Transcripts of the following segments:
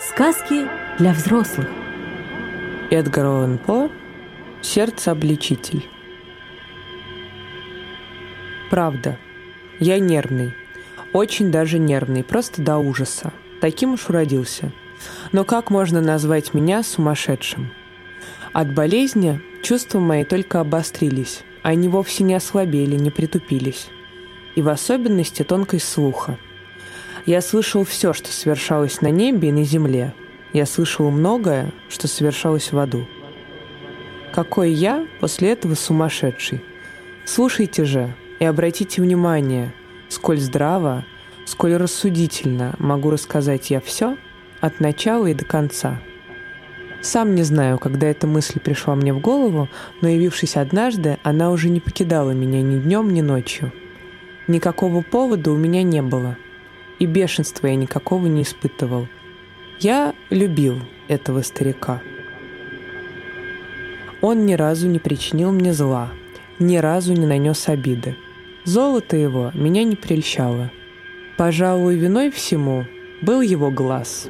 Сказки для взрослых. Эдгар Аллан По «Сердце-обличитель». Правда, я нервный. Очень даже нервный, просто до ужаса. Таким уж уродился. Но как можно назвать меня сумасшедшим? От болезни чувства мои только обострились. Они вовсе не ослабели, не притупились. И в особенности тонкость слуха – я слышал все, что совершалось на небе и на земле. Я слышал многое, что совершалось в аду. Какой я после этого сумасшедший? Слушайте же и обратите внимание, сколь здраво, сколь рассудительно могу рассказать я все от начала и до конца. Сам не знаю, когда эта мысль пришла мне в голову, но явившись однажды, она уже не покидала меня ни днем, ни ночью. Никакого повода у меня не было — и бешенства я никакого не испытывал. Я любил этого старика. Он ни разу не причинил мне зла, ни разу не нанес обиды. Золото его меня не прельщало. Пожалуй, виной всему был его глаз.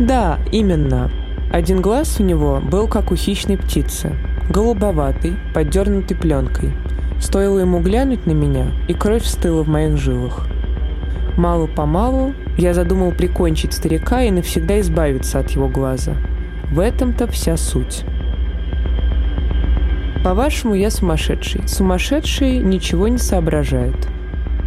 Да, именно. Один глаз у него был как у хищной птицы, голубоватый, поддернутый пленкой. Стоило ему глянуть на меня, и кровь стыла в моих жилах. Мало-помалу я задумал прикончить старика и навсегда избавиться от его глаза. В этом-то вся суть. По-вашему, я сумасшедший. Сумасшедший ничего не соображает.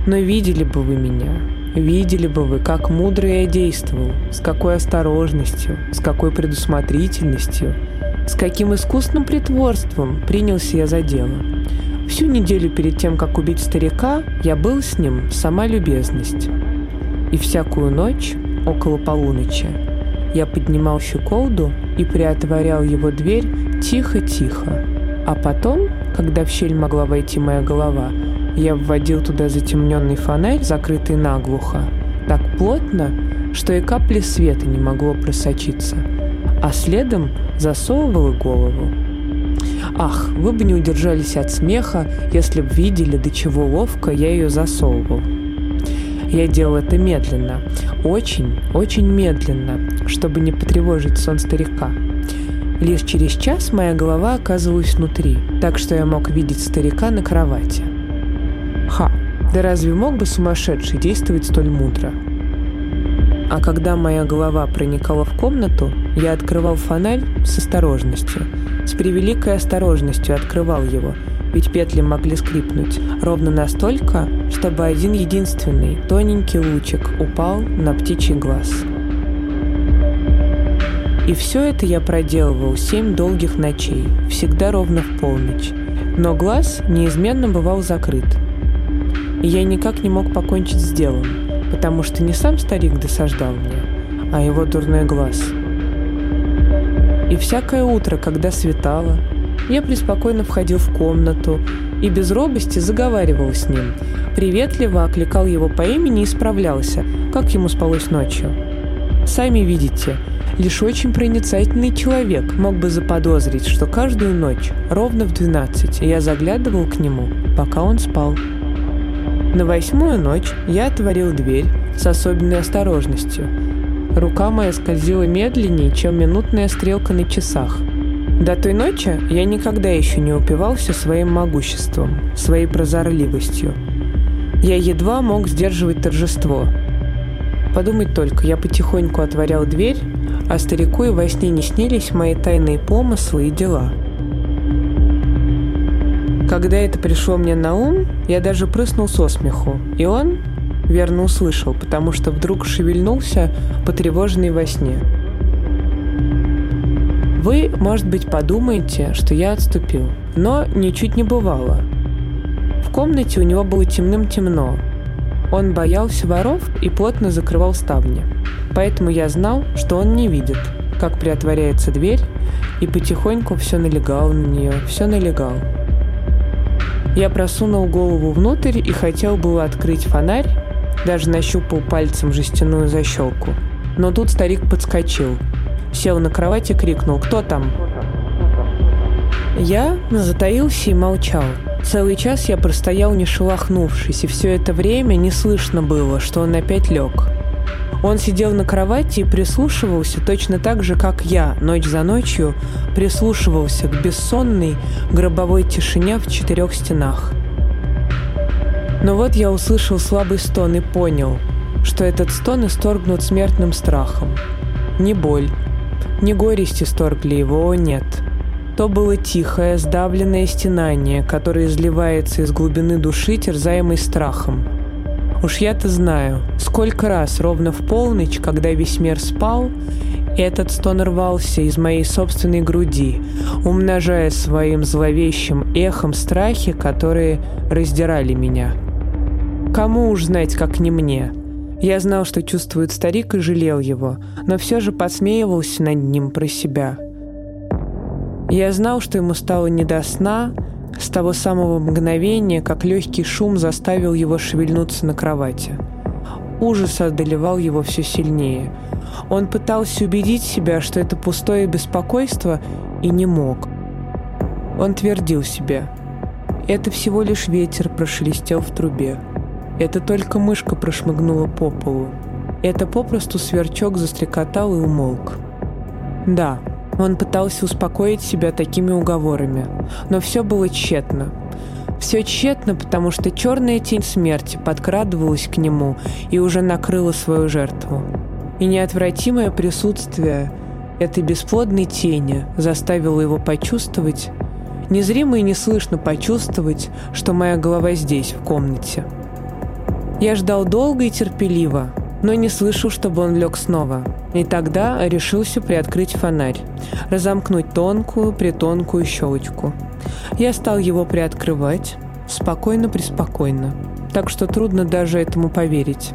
Но видели бы вы меня, видели бы вы, как мудро я действовал, с какой осторожностью, с какой предусмотрительностью, с каким искусным притворством принялся я за дело. Всю неделю перед тем, как убить старика, я был с ним сама любезность. И всякую ночь, около полуночи, я поднимал щеколду и приотворял его дверь тихо-тихо. А потом, когда в щель могла войти моя голова, я вводил туда затемненный фонарь, закрытый наглухо, так плотно, что и капли света не могло просочиться, а следом засовывал голову Ах, вы бы не удержались от смеха, если бы видели, до чего ловко я ее засовывал. Я делал это медленно, очень, очень медленно, чтобы не потревожить сон старика. Лишь через час моя голова оказывалась внутри, так что я мог видеть старика на кровати. Ха, да разве мог бы сумасшедший действовать столь мудро? А когда моя голова проникала в комнату, я открывал фонарь с осторожностью – с превеликой осторожностью открывал его, ведь петли могли скрипнуть ровно настолько, чтобы один единственный тоненький лучик упал на птичий глаз. И все это я проделывал семь долгих ночей, всегда ровно в полночь. Но глаз неизменно бывал закрыт. И я никак не мог покончить с делом, потому что не сам старик досаждал мне, а его дурной глаз — и всякое утро, когда светало, я преспокойно входил в комнату и без робости заговаривал с ним. Приветливо окликал его по имени и справлялся, как ему спалось ночью. Сами видите, лишь очень проницательный человек мог бы заподозрить, что каждую ночь, ровно в 12, я заглядывал к нему, пока он спал. На восьмую ночь я отворил дверь с особенной осторожностью – Рука моя скользила медленнее, чем минутная стрелка на часах. До той ночи я никогда еще не упивался своим могуществом, своей прозорливостью. Я едва мог сдерживать торжество. Подумать только, я потихоньку отворял дверь, а старику и во сне не снились мои тайные помыслы и дела. Когда это пришло мне на ум, я даже прыснул со смеху, и он, верно услышал, потому что вдруг шевельнулся, потревоженный во сне. Вы, может быть, подумаете, что я отступил, но ничуть не бывало. В комнате у него было темным-темно. Он боялся воров и плотно закрывал ставни. Поэтому я знал, что он не видит, как приотворяется дверь, и потихоньку все налегал на нее, все налегал. Я просунул голову внутрь и хотел было открыть фонарь, даже нащупал пальцем жестяную защелку. Но тут старик подскочил. Сел на кровати и крикнул «Кто там?». Я затаился и молчал. Целый час я простоял не шелохнувшись, и все это время не слышно было, что он опять лег. Он сидел на кровати и прислушивался точно так же, как я, ночь за ночью, прислушивался к бессонной гробовой тишине в четырех стенах. Но вот я услышал слабый стон и понял, что этот стон исторгнут смертным страхом. Не боль, не горесть исторгли его, о нет. То было тихое, сдавленное стенание, которое изливается из глубины души, терзаемой страхом – Уж я-то знаю, сколько раз ровно в полночь, когда весь мир спал, этот стон рвался из моей собственной груди, умножая своим зловещим эхом страхи, которые раздирали меня. Кому уж знать, как не мне. Я знал, что чувствует старик и жалел его, но все же посмеивался над ним про себя. Я знал, что ему стало не до сна, с того самого мгновения, как легкий шум заставил его шевельнуться на кровати. Ужас одолевал его все сильнее. Он пытался убедить себя, что это пустое беспокойство, и не мог. Он твердил себе. Это всего лишь ветер прошелестел в трубе. Это только мышка прошмыгнула по полу. Это попросту сверчок застрекотал и умолк. Да, он пытался успокоить себя такими уговорами, но все было тщетно. Все тщетно, потому что черная тень смерти подкрадывалась к нему и уже накрыла свою жертву. И неотвратимое присутствие этой бесплодной тени заставило его почувствовать, незримо и неслышно почувствовать, что моя голова здесь, в комнате. Я ждал долго и терпеливо, но не слышал, чтобы он лег снова. И тогда решился приоткрыть фонарь, разомкнуть тонкую, притонкую щелочку. Я стал его приоткрывать, спокойно-преспокойно, так что трудно даже этому поверить.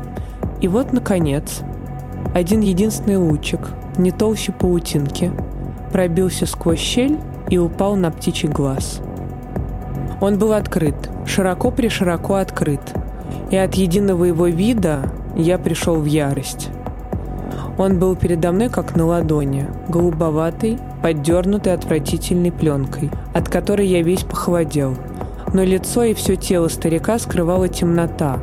И вот, наконец, один единственный лучик, не толще паутинки, пробился сквозь щель и упал на птичий глаз. Он был открыт, широко-пришироко открыт, и от единого его вида я пришел в ярость. Он был передо мной как на ладони, голубоватый, поддернутый отвратительной пленкой, от которой я весь похолодел. Но лицо и все тело старика скрывала темнота,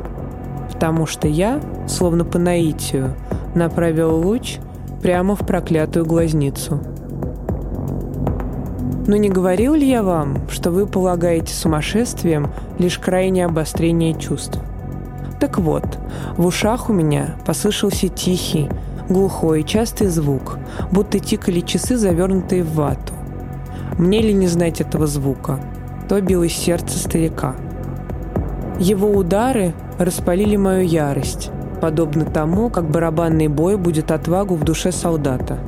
потому что я, словно по наитию, направил луч прямо в проклятую глазницу. Но не говорил ли я вам, что вы полагаете сумасшествием лишь крайнее обострение чувств? Так вот, в ушах у меня послышался тихий, глухой, частый звук, будто тикали часы, завернутые в вату. Мне ли не знать этого звука? То билось сердце старика. Его удары распалили мою ярость, подобно тому, как барабанный бой будет отвагу в душе солдата.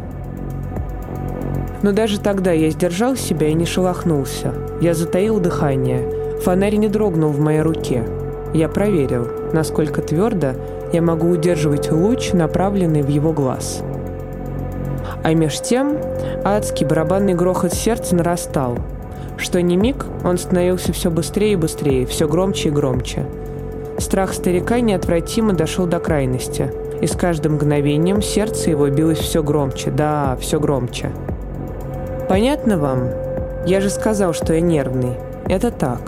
Но даже тогда я сдержал себя и не шелохнулся. Я затаил дыхание. Фонарь не дрогнул в моей руке. Я проверил, насколько твердо я могу удерживать луч, направленный в его глаз. А меж тем адский барабанный грохот сердца нарастал. Что ни миг, он становился все быстрее и быстрее, все громче и громче. Страх старика неотвратимо дошел до крайности, и с каждым мгновением сердце его билось все громче, да, все громче. Понятно вам? Я же сказал, что я нервный. Это так.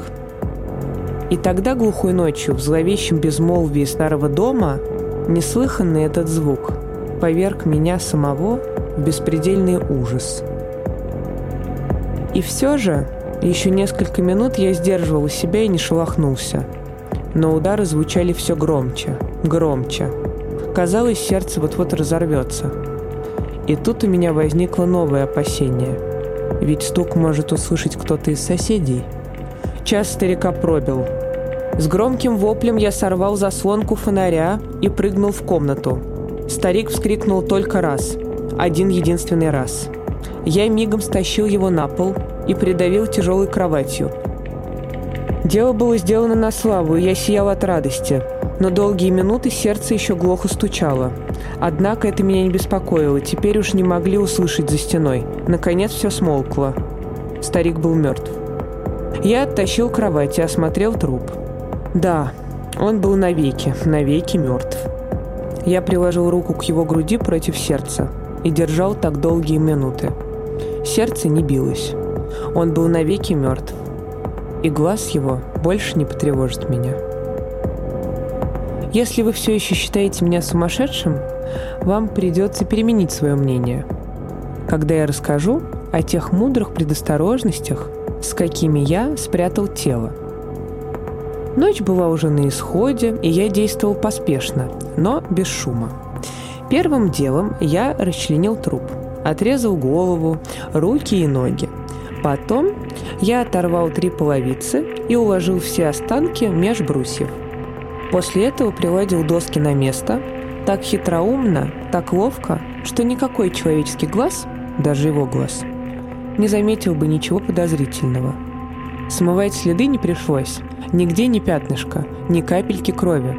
И тогда глухой ночью в зловещем безмолвии старого дома неслыханный этот звук поверг меня самого в беспредельный ужас. И все же еще несколько минут я сдерживал себя и не шелохнулся. Но удары звучали все громче, громче. Казалось, сердце вот-вот разорвется. И тут у меня возникло новое опасение. Ведь стук может услышать кто-то из соседей – Час старика пробил. С громким воплем я сорвал заслонку фонаря и прыгнул в комнату. Старик вскрикнул только раз. Один единственный раз. Я мигом стащил его на пол и придавил тяжелой кроватью. Дело было сделано на славу, и я сиял от радости. Но долгие минуты сердце еще глухо стучало. Однако это меня не беспокоило, теперь уж не могли услышать за стеной. Наконец все смолкло. Старик был мертв. Я оттащил кровать и осмотрел труп. Да, он был навеки, навеки мертв. Я приложил руку к его груди против сердца и держал так долгие минуты. Сердце не билось. Он был навеки мертв. И глаз его больше не потревожит меня. Если вы все еще считаете меня сумасшедшим, вам придется переменить свое мнение. Когда я расскажу о тех мудрых предосторожностях, с какими я спрятал тело. Ночь была уже на исходе, и я действовал поспешно, но без шума. Первым делом я расчленил труп, отрезал голову, руки и ноги. Потом я оторвал три половицы и уложил все останки меж брусьев. После этого приладил доски на место, так хитроумно, так ловко, что никакой человеческий глаз, даже его глаз, не заметил бы ничего подозрительного. Смывать следы не пришлось, нигде ни пятнышка, ни капельки крови.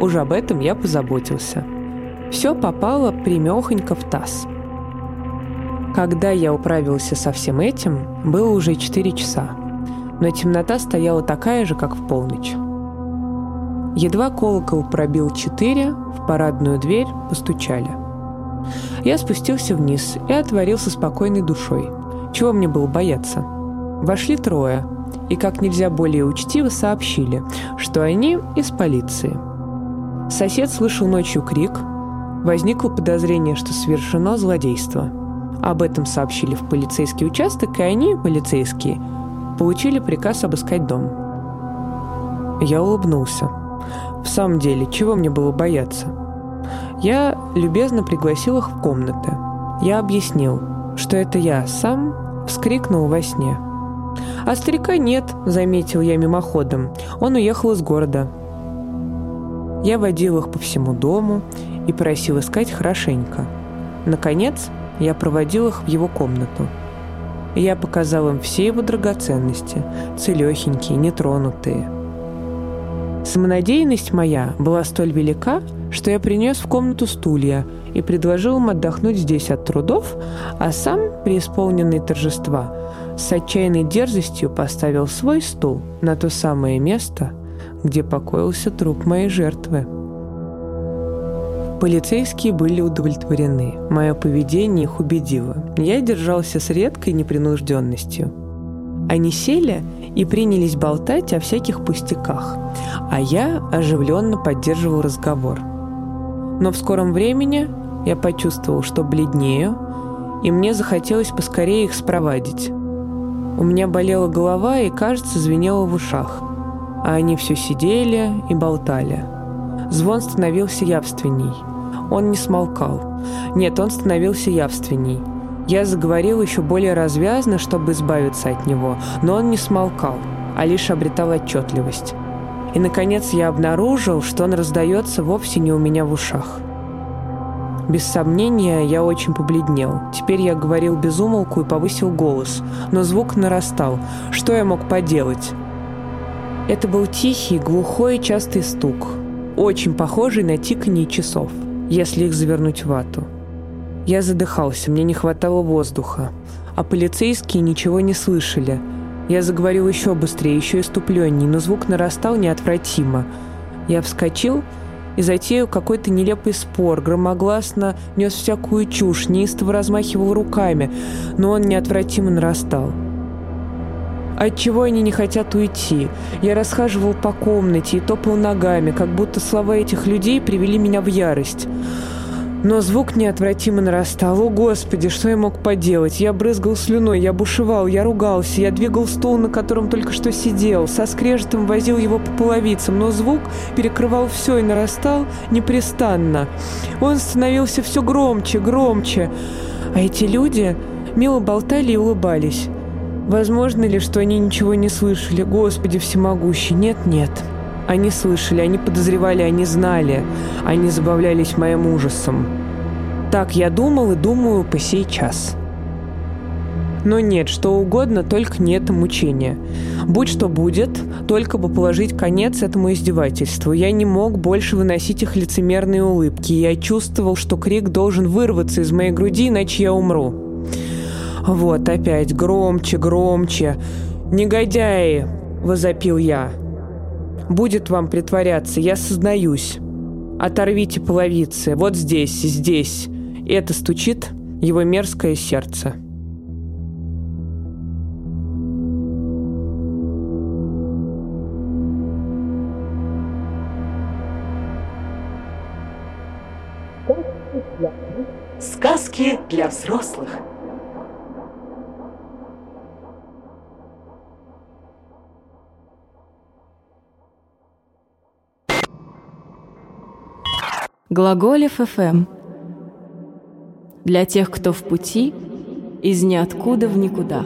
Уже об этом я позаботился. Все попало примехонько в таз. Когда я управился со всем этим, было уже 4 часа, но темнота стояла такая же, как в полночь. Едва колокол пробил четыре, в парадную дверь постучали. Я спустился вниз и отворился спокойной душой. Чего мне было бояться? Вошли трое, и как нельзя более учтиво сообщили, что они из полиции. Сосед слышал ночью крик. Возникло подозрение, что совершено злодейство. Об этом сообщили в полицейский участок, и они, полицейские, получили приказ обыскать дом. Я улыбнулся. В самом деле, чего мне было бояться? Я любезно пригласил их в комнаты. Я объяснил, что это я сам вскрикнул во сне. «А старика нет», — заметил я мимоходом. «Он уехал из города». Я водил их по всему дому и просил искать хорошенько. Наконец, я проводил их в его комнату. Я показал им все его драгоценности, целехенькие, нетронутые — Самонадеянность моя была столь велика, что я принес в комнату стулья и предложил им отдохнуть здесь от трудов, а сам, преисполненный торжества, с отчаянной дерзостью поставил свой стул на то самое место, где покоился труп моей жертвы. Полицейские были удовлетворены. Мое поведение их убедило. Я держался с редкой непринужденностью. Они сели и принялись болтать о всяких пустяках, а я оживленно поддерживал разговор. Но в скором времени я почувствовал, что бледнею, и мне захотелось поскорее их спровадить. У меня болела голова и, кажется, звенело в ушах, а они все сидели и болтали. Звон становился явственней. Он не смолкал. Нет, он становился явственней – я заговорил еще более развязно, чтобы избавиться от него, но он не смолкал, а лишь обретал отчетливость. И, наконец, я обнаружил, что он раздается вовсе не у меня в ушах. Без сомнения, я очень побледнел. Теперь я говорил без умолку и повысил голос, но звук нарастал. Что я мог поделать? Это был тихий, глухой и частый стук, очень похожий на тиканье часов, если их завернуть в вату. Я задыхался, мне не хватало воздуха. А полицейские ничего не слышали. Я заговорил еще быстрее, еще иступленней, но звук нарастал неотвратимо. Я вскочил и затеял какой-то нелепый спор, громогласно нес всякую чушь, неистово размахивал руками, но он неотвратимо нарастал. Отчего они не хотят уйти? Я расхаживал по комнате и топал ногами, как будто слова этих людей привели меня в ярость. Но звук неотвратимо нарастал. О, Господи, что я мог поделать? Я брызгал слюной, я бушевал, я ругался, я двигал стул, на котором только что сидел, со скрежетом возил его по половицам, но звук перекрывал все и нарастал непрестанно. Он становился все громче, громче. А эти люди мило болтали и улыбались. Возможно ли, что они ничего не слышали? Господи всемогущий, нет-нет. Они слышали, они подозревали, они знали. Они забавлялись моим ужасом. Так я думал и думаю по сей час. Но нет, что угодно, только не это мучение. Будь что будет, только бы положить конец этому издевательству. Я не мог больше выносить их лицемерные улыбки. Я чувствовал, что крик должен вырваться из моей груди, иначе я умру. Вот опять, громче, громче. «Негодяи!» – возопил я. Будет вам притворяться, я сознаюсь. Оторвите половицы, вот здесь, здесь. Это стучит его мерзкое сердце. Сказки для взрослых. Глаголев ФМ. Для тех, кто в пути, из ниоткуда в никуда.